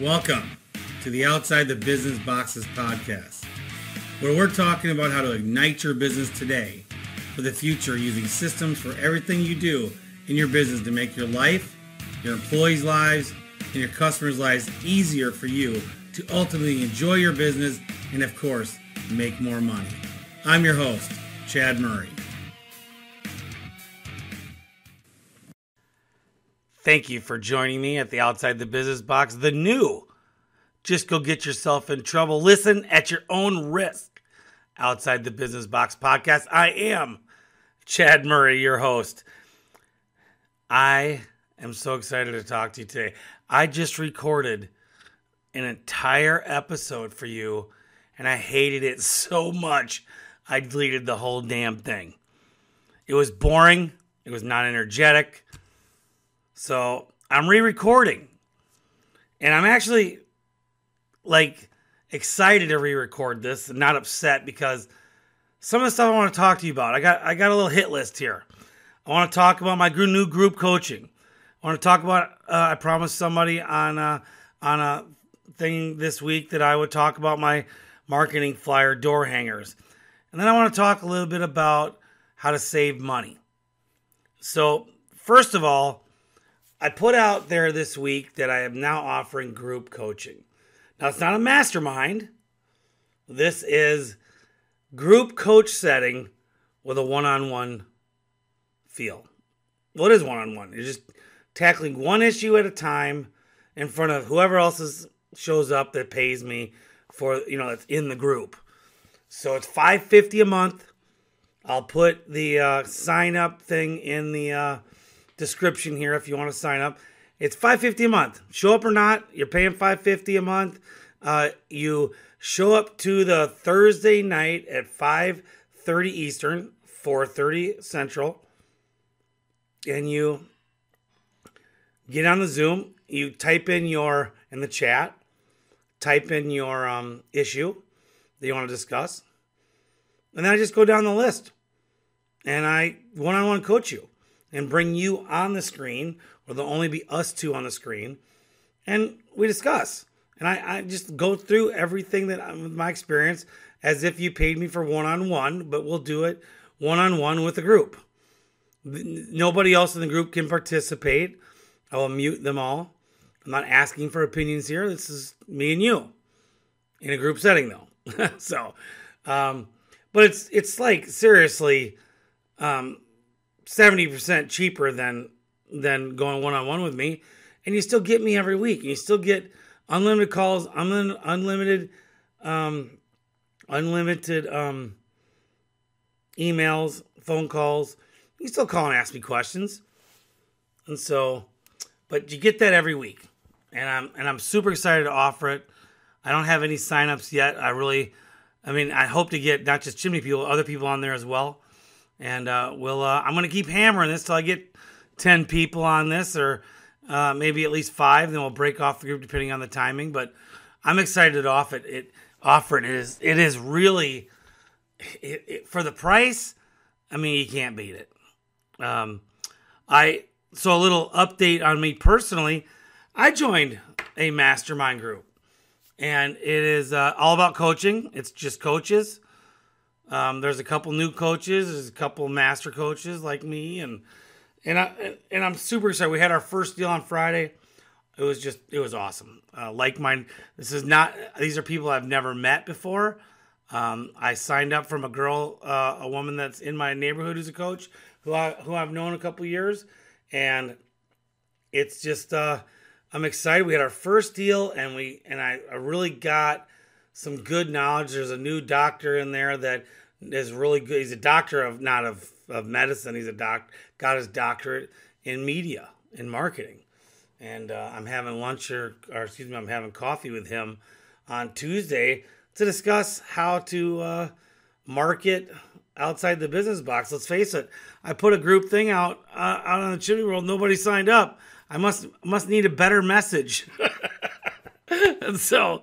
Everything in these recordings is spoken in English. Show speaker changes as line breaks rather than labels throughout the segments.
Welcome to the Outside the Business Boxes podcast, where we're talking about how to ignite your business today for the future using systems for everything you do in your business to make your life, your employees' lives, and your customers' lives easier for you to ultimately enjoy your business and, of course, make more money. I'm your host, Chad Murray. Thank you for joining me at the Outside the Business Box, the new. Just go get yourself in trouble. Listen at your own risk. Outside the Business Box podcast. I am Chad Murray, your host. I am so excited to talk to you today. I just recorded an entire episode for you, and I hated it so much, I deleted the whole damn thing. It was boring, it was not energetic so I'm re recording. And I'm actually like excited to re record this and not upset because some of the stuff I want to talk to you about. I got I got a little hit list here. I want to talk about my new group coaching. I want to talk about. Uh, I promised somebody on a, on a thing this week that I would talk about my marketing flyer door hangers, and then I want to talk a little bit about how to save money. So first of all, I put out there this week that I am now offering group coaching. Now, it's not a mastermind. This is group coach setting with a one on one feel. What is one on one. You're just tackling one issue at a time in front of whoever else is, shows up that pays me for, you know, that's in the group. So it's 550 a month. I'll put the uh, sign up thing in the uh, description here if you want to sign up. It's 550 a month. Show up or not, you're paying 550 a month. Uh, you show up to the Thursday night at 5:30 Eastern, 4:30 Central, and you get on the Zoom. You type in your in the chat, type in your um, issue that you want to discuss, and then I just go down the list, and I one-on-one coach you and bring you on the screen, or there'll only be us two on the screen, and we discuss. And I, I just go through everything that I'm, my experience as if you paid me for one on one, but we'll do it one on one with the group. Nobody else in the group can participate. I will mute them all. I'm not asking for opinions here. This is me and you in a group setting, though. so, um, but it's it's like seriously, um, 70% cheaper than than going one on one with me. And you still get me every week. And you still get unlimited calls unlimited unlimited um unlimited um emails phone calls. You still call and ask me questions. And so but you get that every week. And i'm and i'm super excited to offer it. I don't have any signups yet. I really i mean i hope to get not just chimney people other people on there as well and uh, we'll uh, I'm gonna keep hammering this till I get ten people on this, or uh, maybe at least five. Then we'll break off the group depending on the timing. But I'm excited to offer it. It offer it is it is really it, it, for the price. I mean, you can't beat it. Um, I so a little update on me personally. I joined a mastermind group, and it is uh, all about coaching. It's just coaches. Um, there's a couple new coaches. There's a couple master coaches like me, and and I and I'm super excited. We had our first deal on Friday. It was just it was awesome. Uh, like mine. This is not. These are people I've never met before. Um, I signed up from a girl, uh, a woman that's in my neighborhood who's a coach, who I who I've known a couple years, and it's just uh, I'm excited. We had our first deal, and we and I, I really got some good knowledge. There's a new doctor in there that is really good. He's a doctor of not of, of medicine. He's a doc, got his doctorate in media in marketing. And uh, I'm having lunch or, or, excuse me, I'm having coffee with him on Tuesday to discuss how to uh, market outside the business box. Let's face it, I put a group thing out uh, out on the chimney world. Nobody signed up. I must must need a better message. so,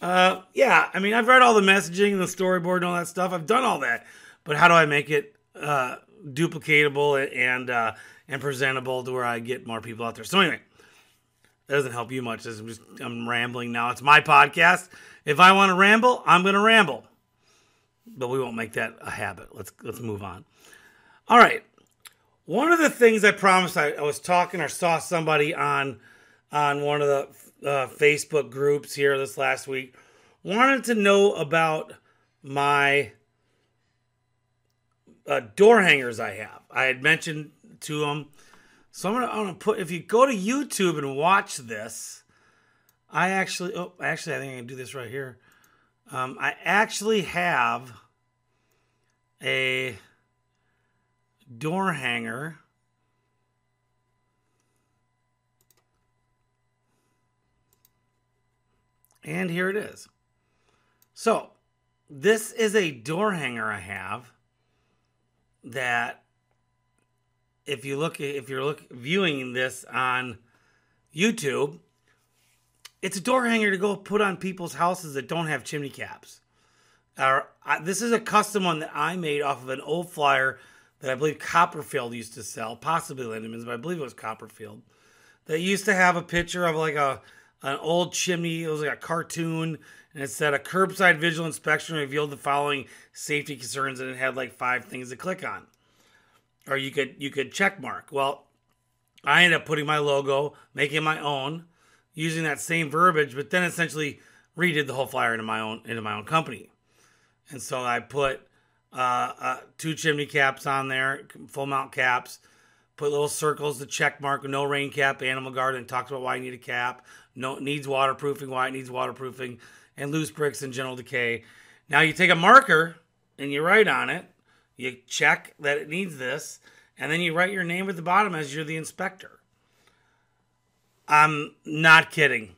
uh, yeah, I mean, I've read all the messaging and the storyboard and all that stuff. I've done all that, but how do I make it uh, duplicatable and uh, and presentable to where I get more people out there? So anyway, That doesn't help you much. I'm just I'm rambling now. It's my podcast. If I want to ramble, I'm going to ramble. But we won't make that a habit. Let's let's move on. All right. One of the things I promised I, I was talking or saw somebody on on one of the uh, Facebook groups here this last week wanted to know about my uh, door hangers I have. I had mentioned to them. So I'm gonna, I'm gonna put if you go to YouTube and watch this, I actually oh actually I think I can do this right here. Um, I actually have a door hanger. And here it is. So, this is a door hanger I have that if you look if you're look viewing this on YouTube, it's a door hanger to go put on people's houses that don't have chimney caps. Uh, this is a custom one that I made off of an old flyer that I believe Copperfield used to sell, possibly Lindemann's, but I believe it was Copperfield. That used to have a picture of like a an old chimney. It was like a cartoon, and it said a curbside visual inspection revealed the following safety concerns, and it had like five things to click on, or you could you could check mark. Well, I ended up putting my logo, making my own, using that same verbiage, but then essentially redid the whole flyer into my own into my own company, and so I put uh, uh, two chimney caps on there, full mount caps. Put little circles to check mark. No rain cap. Animal Garden talks about why you need a cap. No needs waterproofing. Why it needs waterproofing, and loose bricks and general decay. Now you take a marker and you write on it. You check that it needs this, and then you write your name at the bottom as you're the inspector. I'm not kidding.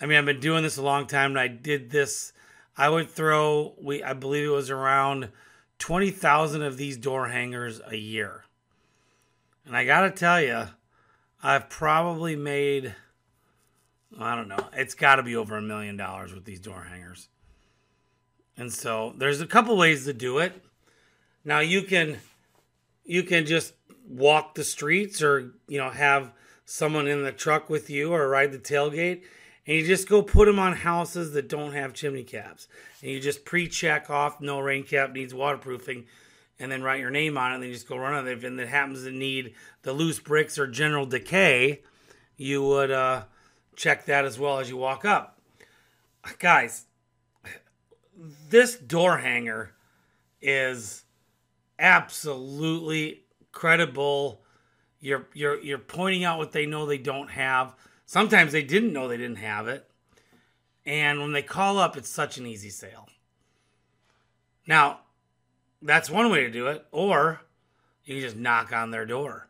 I mean, I've been doing this a long time, and I did this I would throw we I believe it was around 20,000 of these door hangers a year. And I got to tell you, I've probably made I don't know, it's got to be over a million dollars with these door hangers. And so there's a couple ways to do it. Now you can you can just walk the streets or you know have someone in the truck with you or ride the tailgate and you just go put them on houses that don't have chimney caps. And you just pre-check off no rain cap needs waterproofing, and then write your name on it. And then you just go run on it. If it happens to need the loose bricks or general decay, you would uh, check that as well as you walk up. Guys, this door hanger is absolutely credible. You're you're you're pointing out what they know they don't have Sometimes they didn't know they didn't have it. And when they call up, it's such an easy sale. Now, that's one way to do it. Or you can just knock on their door.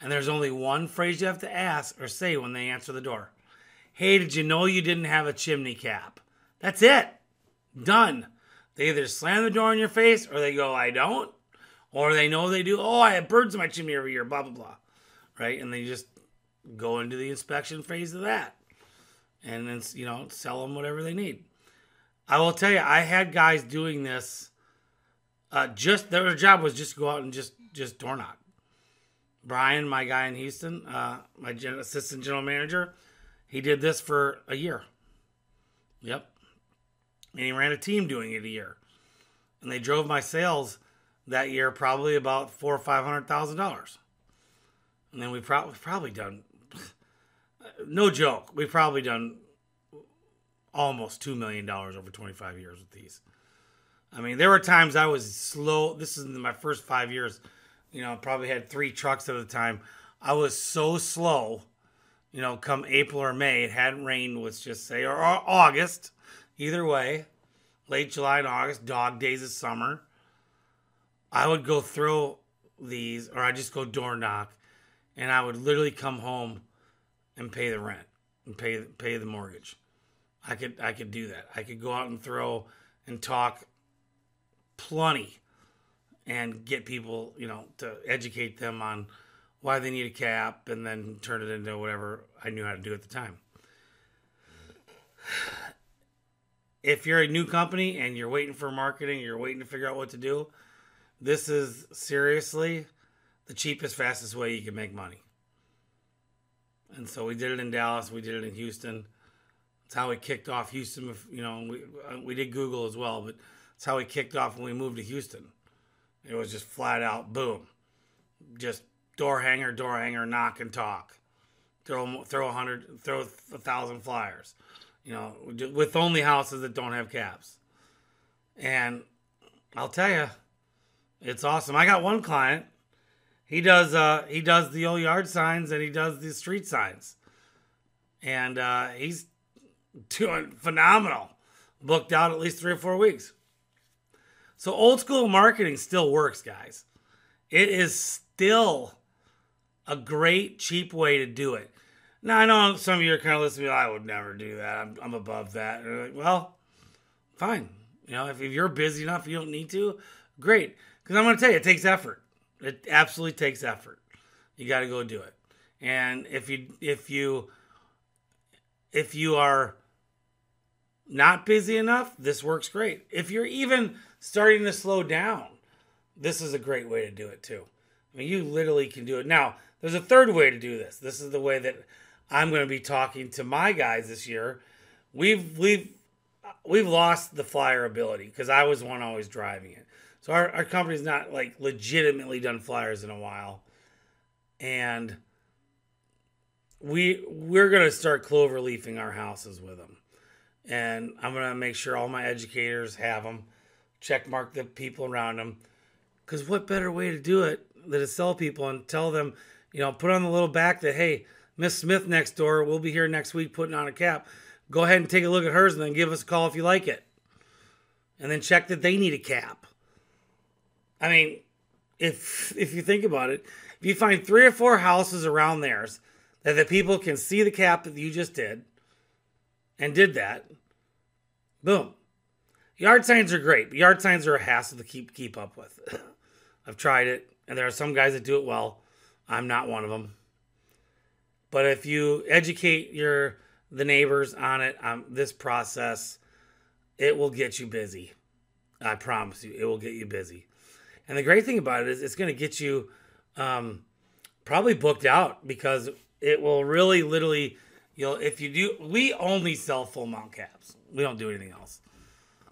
And there's only one phrase you have to ask or say when they answer the door Hey, did you know you didn't have a chimney cap? That's it. Done. They either slam the door in your face or they go, I don't. Or they know they do. Oh, I have birds in my chimney every year, blah, blah, blah. Right? And they just go into the inspection phase of that and then you know sell them whatever they need i will tell you i had guys doing this uh, just their job was just go out and just just door knock. Brian my guy in houston uh, my gen- assistant general manager he did this for a year. Yep. And he ran a team doing it a year. And they drove my sales that year probably about four or five hundred thousand dollars. And then we probably probably done no joke, we've probably done almost $2 million over 25 years with these. I mean, there were times I was slow. This is my first five years. You know, probably had three trucks at a time. I was so slow, you know, come April or May, it hadn't rained, let's just say, or August, either way, late July and August, dog days of summer. I would go through these, or I just go door knock, and I would literally come home and pay the rent and pay pay the mortgage. I could I could do that. I could go out and throw and talk plenty and get people, you know, to educate them on why they need a cap and then turn it into whatever I knew how to do at the time. If you're a new company and you're waiting for marketing, you're waiting to figure out what to do, this is seriously the cheapest, fastest way you can make money. And so we did it in Dallas. We did it in Houston. That's how we kicked off Houston. You know, we uh, we did Google as well, but that's how we kicked off when we moved to Houston. It was just flat out boom, just door hanger, door hanger, knock and talk. Throw throw a hundred, throw a thousand flyers. You know, with only houses that don't have caps. And I'll tell you, it's awesome. I got one client. He does uh, he does the old yard signs and he does the street signs, and uh, he's doing phenomenal. Booked out at least three or four weeks. So old school marketing still works, guys. It is still a great, cheap way to do it. Now, I know some of you are kind of listening, I would never do that. I'm, I'm above that. Like, well, fine. You know, if, if you're busy enough, you don't need to, great. Because I'm going to tell you, it takes effort. It absolutely takes effort. You got to go do it. And if you, if you, if you are not busy enough, this works great. If you're even starting to slow down, this is a great way to do it too. I mean, you literally can do it. Now, there's a third way to do this. This is the way that I'm going to be talking to my guys this year. We've we've we've lost the flyer ability because I was one always driving it. So our, our company's not like legitimately done flyers in a while. And we we're gonna start clover leafing our houses with them. And I'm gonna make sure all my educators have them, check mark the people around them. Cause what better way to do it than to sell people and tell them, you know, put on the little back that hey, Miss Smith next door, we'll be here next week putting on a cap. Go ahead and take a look at hers and then give us a call if you like it. And then check that they need a cap. I mean, if if you think about it, if you find three or four houses around theirs that the people can see the cap that you just did and did that, boom. Yard signs are great. but Yard signs are a hassle to keep keep up with. I've tried it, and there are some guys that do it well. I'm not one of them. But if you educate your the neighbors on it, on this process, it will get you busy. I promise you, it will get you busy. And the great thing about it is it's going to get you um, probably booked out because it will really, literally, you know, if you do, we only sell full mount caps. We don't do anything else.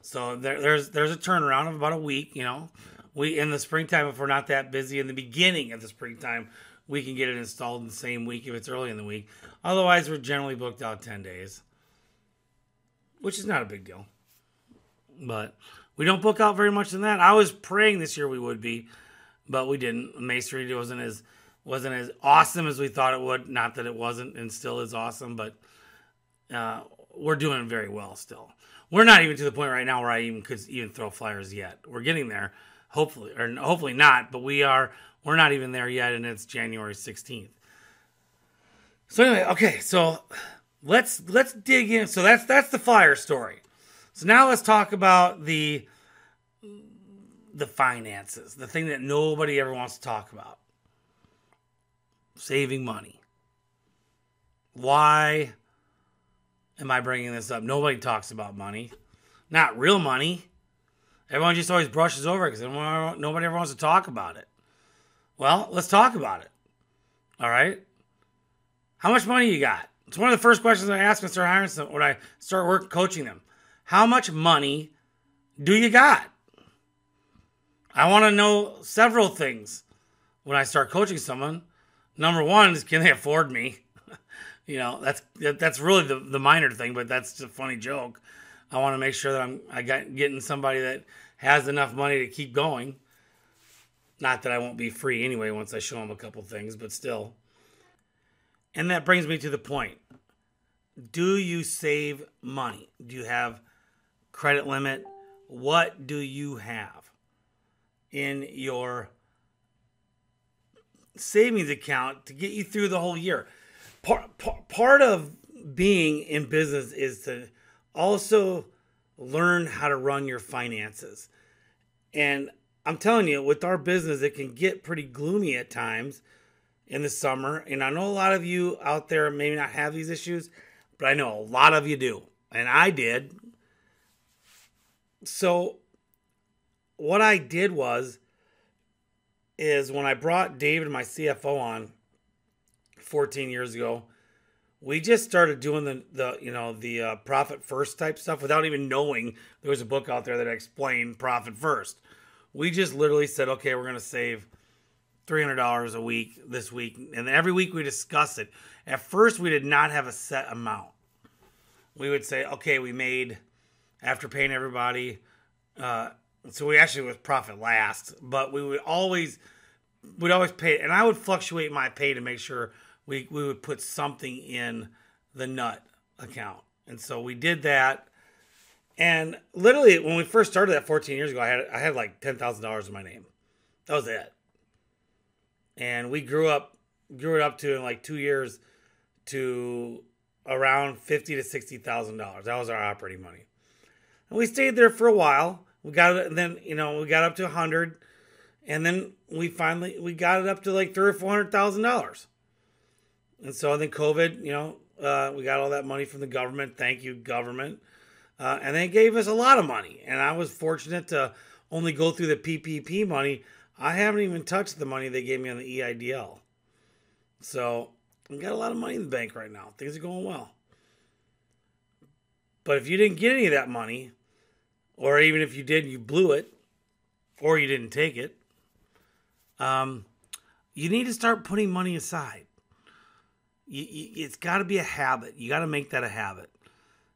So there, there's there's a turnaround of about a week. You know, we in the springtime if we're not that busy in the beginning of the springtime, we can get it installed in the same week if it's early in the week. Otherwise, we're generally booked out 10 days, which is not a big deal. But we don't book out very much than that. I was praying this year we would be, but we didn't. Masonry wasn't as wasn't as awesome as we thought it would. Not that it wasn't and still is awesome, but uh, we're doing very well still. We're not even to the point right now where I even could even throw flyers yet. We're getting there, hopefully, or hopefully not, but we are we're not even there yet, and it's January 16th. So anyway, okay, so let's let's dig in. So that's that's the flyer story. So now let's talk about the the finances, the thing that nobody ever wants to talk about. Saving money. Why am I bringing this up? Nobody talks about money. Not real money. Everyone just always brushes over it because nobody ever wants to talk about it. Well, let's talk about it. All right. How much money you got? It's one of the first questions I ask Mr. Hirenson when I start work coaching them. How much money do you got? I want to know several things when I start coaching someone. Number one is can they afford me? you know, that's that's really the, the minor thing, but that's a funny joke. I want to make sure that I'm I got getting somebody that has enough money to keep going. Not that I won't be free anyway once I show them a couple things, but still. And that brings me to the point. Do you save money? Do you have credit limit? What do you have in your savings account to get you through the whole year? Part, part, part of being in business is to also learn how to run your finances. And I'm telling you, with our business, it can get pretty gloomy at times in the summer. And I know a lot of you out there maybe not have these issues, but I know a lot of you do. And I did. So what I did was is when I brought David, my CFO, on 14 years ago, we just started doing the the you know the uh, profit first type stuff without even knowing there was a book out there that explained profit first. We just literally said, okay, we're gonna save three hundred dollars a week this week, and every week we discuss it. At first, we did not have a set amount. We would say, okay, we made after paying everybody. Uh, so we actually was profit last, but we would always would always pay, and I would fluctuate my pay to make sure we we would put something in the nut account, and so we did that. And literally, when we first started that 14 years ago, I had I had like ten thousand dollars in my name. That was it. And we grew up, grew it up to in like two years, to around fifty to sixty thousand dollars. That was our operating money, and we stayed there for a while. We got it, then you know we got up to a hundred, and then we finally we got it up to like three or four hundred thousand dollars. And so then COVID, you know, uh, we got all that money from the government. Thank you, government. Uh, and they gave us a lot of money. And I was fortunate to only go through the PPP money. I haven't even touched the money they gave me on the EIDL. So we got a lot of money in the bank right now. Things are going well. But if you didn't get any of that money, or even if you did, you blew it, or you didn't take it, um, you need to start putting money aside you, you, it's got to be a habit. You got to make that a habit.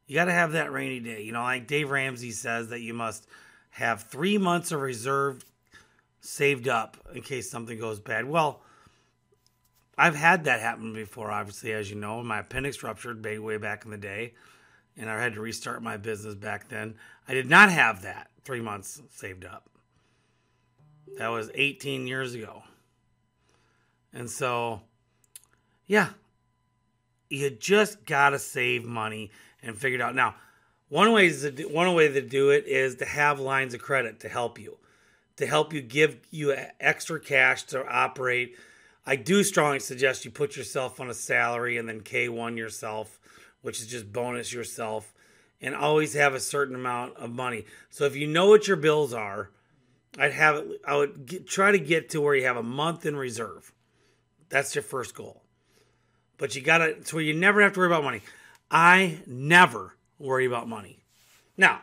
You got to have that rainy day. You know, like Dave Ramsey says that you must have three months of reserve saved up in case something goes bad. Well, I've had that happen before, obviously, as you know. My appendix ruptured way back in the day, and I had to restart my business back then. I did not have that three months saved up. That was 18 years ago. And so, yeah, you just gotta save money and figure it out. Now, one way to do, one way to do it is to have lines of credit to help you, to help you give you extra cash to operate. I do strongly suggest you put yourself on a salary and then K1 yourself, which is just bonus yourself, and always have a certain amount of money. So if you know what your bills are, I'd have. I would get, try to get to where you have a month in reserve. That's your first goal but you gotta so you never have to worry about money. I never worry about money. Now,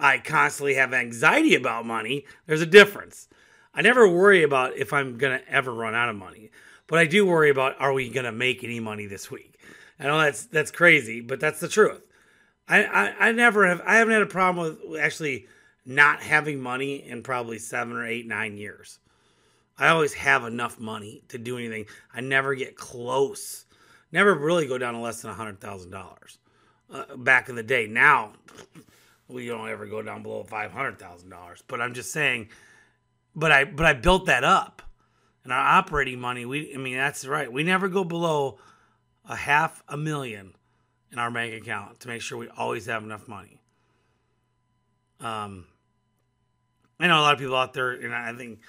I constantly have anxiety about money. There's a difference. I never worry about if I'm gonna ever run out of money, but I do worry about are we gonna make any money this week. I know that's that's crazy, but that's the truth. I, I, I never have I haven't had a problem with actually not having money in probably seven or eight, nine years. I always have enough money to do anything. I never get close never really go down to less than hundred thousand uh, dollars. Back in the day, now we don't ever go down below five hundred thousand dollars. But I'm just saying, but I but I built that up, and our operating money. We I mean that's right. We never go below a half a million in our bank account to make sure we always have enough money. Um, I know a lot of people out there, and I think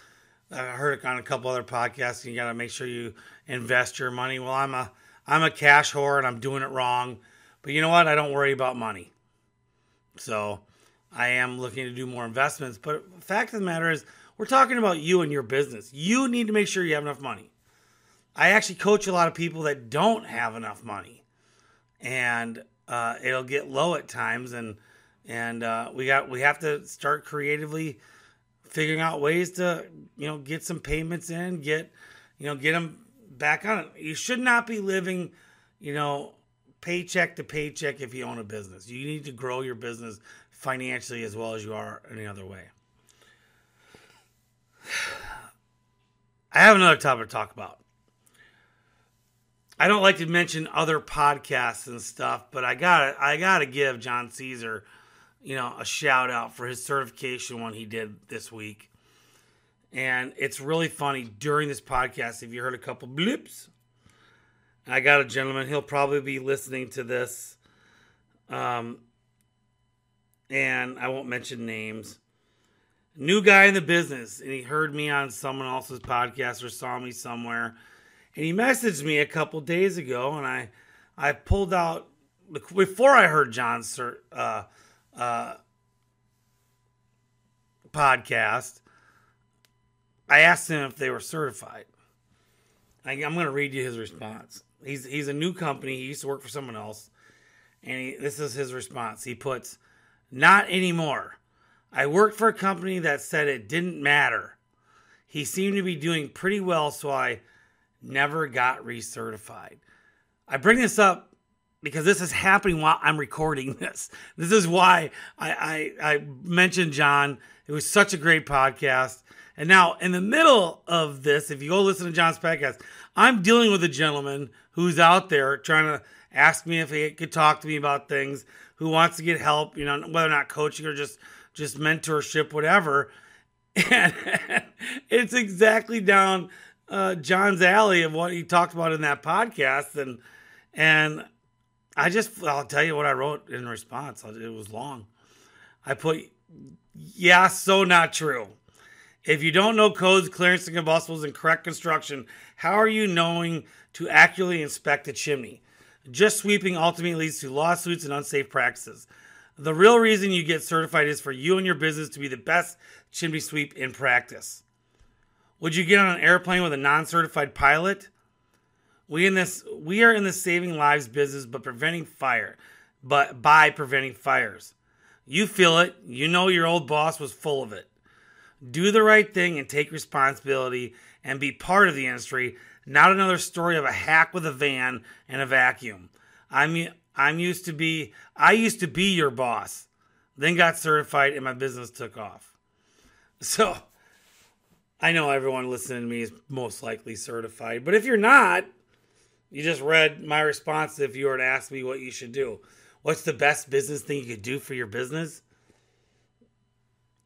I heard it on a couple other podcasts. You got to make sure you invest your money. Well, I'm a I'm a cash whore and I'm doing it wrong. But you know what? I don't worry about money. So I am looking to do more investments. But the fact of the matter is, we're talking about you and your business. You need to make sure you have enough money. I actually coach a lot of people that don't have enough money, and uh, it'll get low at times. And and uh, we got we have to start creatively figuring out ways to you know get some payments in, get you know get them back on. You should not be living, you know, paycheck to paycheck if you own a business. You need to grow your business financially as well as you are any other way. I have another topic to talk about. I don't like to mention other podcasts and stuff, but I got I got to give John Caesar, you know, a shout out for his certification one he did this week. And it's really funny during this podcast. If you heard a couple blips, I got a gentleman. He'll probably be listening to this. Um, and I won't mention names. New guy in the business, and he heard me on someone else's podcast or saw me somewhere, and he messaged me a couple days ago, and I, I pulled out before I heard John's uh, uh, podcast. I asked him if they were certified. I, am going to read you his response. He's he's a new company. He used to work for someone else, and he, this is his response. He puts, "Not anymore. I worked for a company that said it didn't matter. He seemed to be doing pretty well, so I never got recertified." I bring this up because this is happening while I'm recording this. This is why I, I, I mentioned John. It was such a great podcast. And now, in the middle of this, if you go listen to John's podcast, I'm dealing with a gentleman who's out there trying to ask me if he could talk to me about things, who wants to get help, you know, whether or not coaching or just just mentorship, whatever. And it's exactly down uh, John's alley of what he talked about in that podcast, and and I just I'll tell you what I wrote in response. It was long. I put, yeah, so not true. If you don't know codes, clearance, and combustibles, and correct construction, how are you knowing to accurately inspect a chimney? Just sweeping ultimately leads to lawsuits and unsafe practices. The real reason you get certified is for you and your business to be the best chimney sweep in practice. Would you get on an airplane with a non-certified pilot? We in this we are in the saving lives business but preventing fire, but by preventing fires. You feel it, you know your old boss was full of it. Do the right thing and take responsibility and be part of the industry, not another story of a hack with a van and a vacuum. I'm I'm used to be I used to be your boss. Then got certified and my business took off. So I know everyone listening to me is most likely certified, but if you're not, you just read my response if you were to ask me what you should do. What's the best business thing you could do for your business?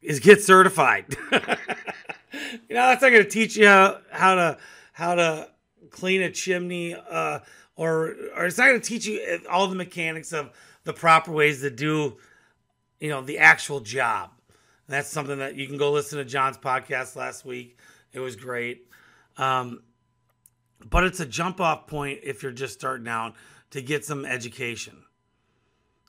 is get certified. you know, that's not going to teach you how, how to how to clean a chimney, uh, or or it's not going to teach you all the mechanics of the proper ways to do, you know, the actual job. And that's something that you can go listen to John's podcast last week. It was great. Um, but it's a jump off point if you're just starting out to get some education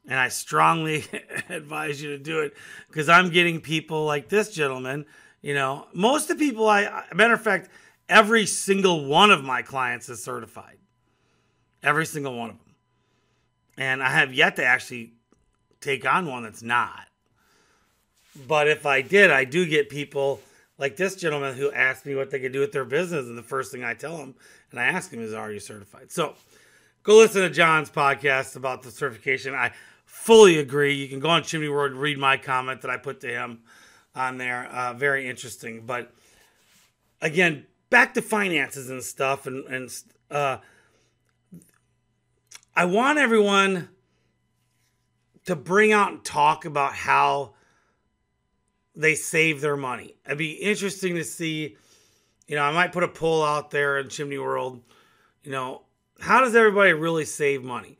and I strongly advise you to do it because I'm getting people like this gentleman. You know, most of the people I, matter of fact, every single one of my clients is certified. Every single one of them. And I have yet to actually take on one that's not. But if I did, I do get people like this gentleman who asked me what they could do with their business. And the first thing I tell them, and I ask him, is, Are you certified? So go listen to John's podcast about the certification. I fully agree. You can go on Chimney World and read my comment that I put to him on there. Uh, very interesting. But again, back to finances and stuff, and and uh, I want everyone to bring out and talk about how they save their money. It'd be interesting to see. You know, I might put a poll out there in Chimney World. You know, how does everybody really save money?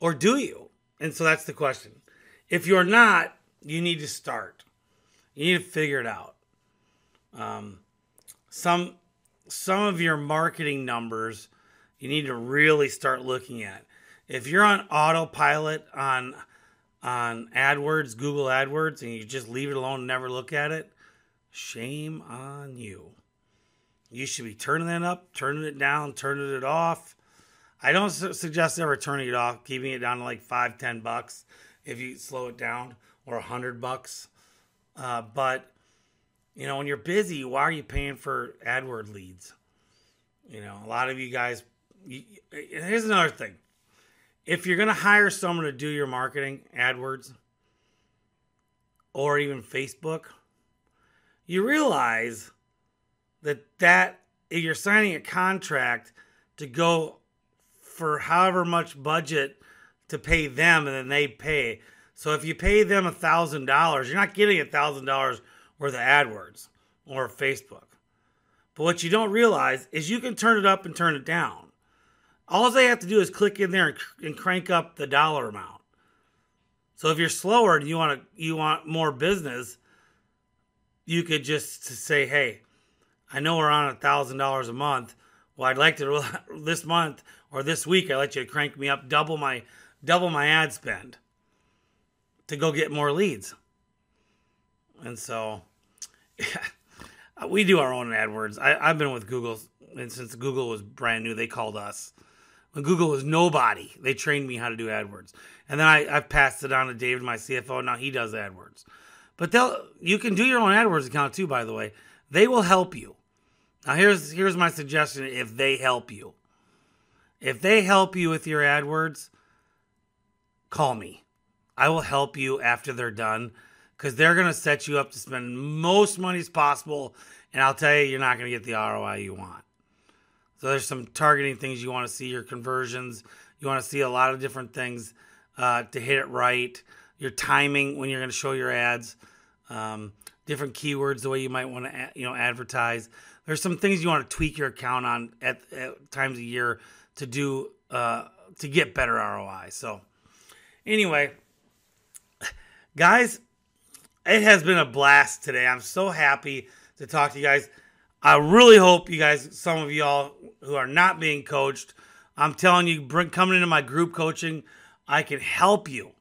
Or do you? And so that's the question. If you're not, you need to start. You need to figure it out. Um, some some of your marketing numbers you need to really start looking at. If you're on autopilot on on AdWords, Google AdWords, and you just leave it alone and never look at it, shame on you. You should be turning that up, turning it down, turning it off. I don't su- suggest ever turning it off, keeping it down to like five, ten bucks if you slow it down, or a hundred bucks. Uh, but you know, when you're busy, why are you paying for AdWord leads? You know, a lot of you guys. You, here's another thing: if you're gonna hire someone to do your marketing, AdWords, or even Facebook, you realize that that if you're signing a contract to go for however much budget to pay them and then they pay. So if you pay them a thousand dollars, you're not getting a thousand dollars worth of AdWords or Facebook. But what you don't realize is you can turn it up and turn it down. All they have to do is click in there and, and crank up the dollar amount. So if you're slower and you want to you want more business, you could just say, "Hey, I know we're on a thousand dollars a month. Well, I'd like to this month or this week I let you to crank me up double my double my ad spend to go get more leads. And so yeah, we do our own AdWords. I, I've been with Google since Google was brand new, they called us. Google was nobody. They trained me how to do AdWords, and then I, I've passed it on to David, my CFO. Now he does AdWords, but they'll you can do your own AdWords account too. By the way, they will help you. Now here's here's my suggestion: if they help you, if they help you with your AdWords, call me. I will help you after they're done because they're going to set you up to spend most money as possible. And I'll tell you, you're not going to get the ROI you want. So there's some targeting things you want to see, your conversions. You want to see a lot of different things uh, to hit it right. Your timing when you're going to show your ads, um, different keywords, the way you might want to you know advertise. There's some things you want to tweak your account on at, at times a year to do uh, to get better ROI. So anyway, guys, it has been a blast today. I'm so happy to talk to you guys. I really hope you guys, some of y'all who are not being coached, I'm telling you, bring coming into my group coaching, I can help you.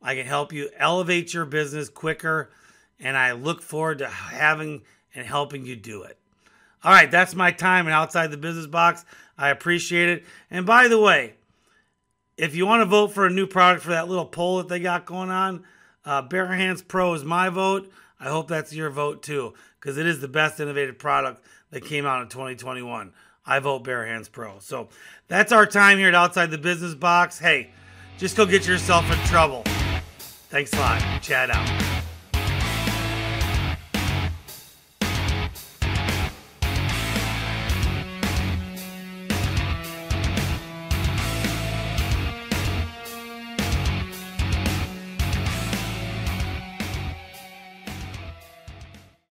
I can help you elevate your business quicker, and I look forward to having and helping you do it. All right, that's my time and outside the business box. I appreciate it. And by the way, if you want to vote for a new product for that little poll that they got going on, uh, Bare Hands Pro is my vote. I hope that's your vote too, because it is the best innovative product that came out in 2021. I vote Bare Hands Pro. So that's our time here at Outside the Business Box. Hey, just go get yourself in trouble. Thanks a lot. Chad out.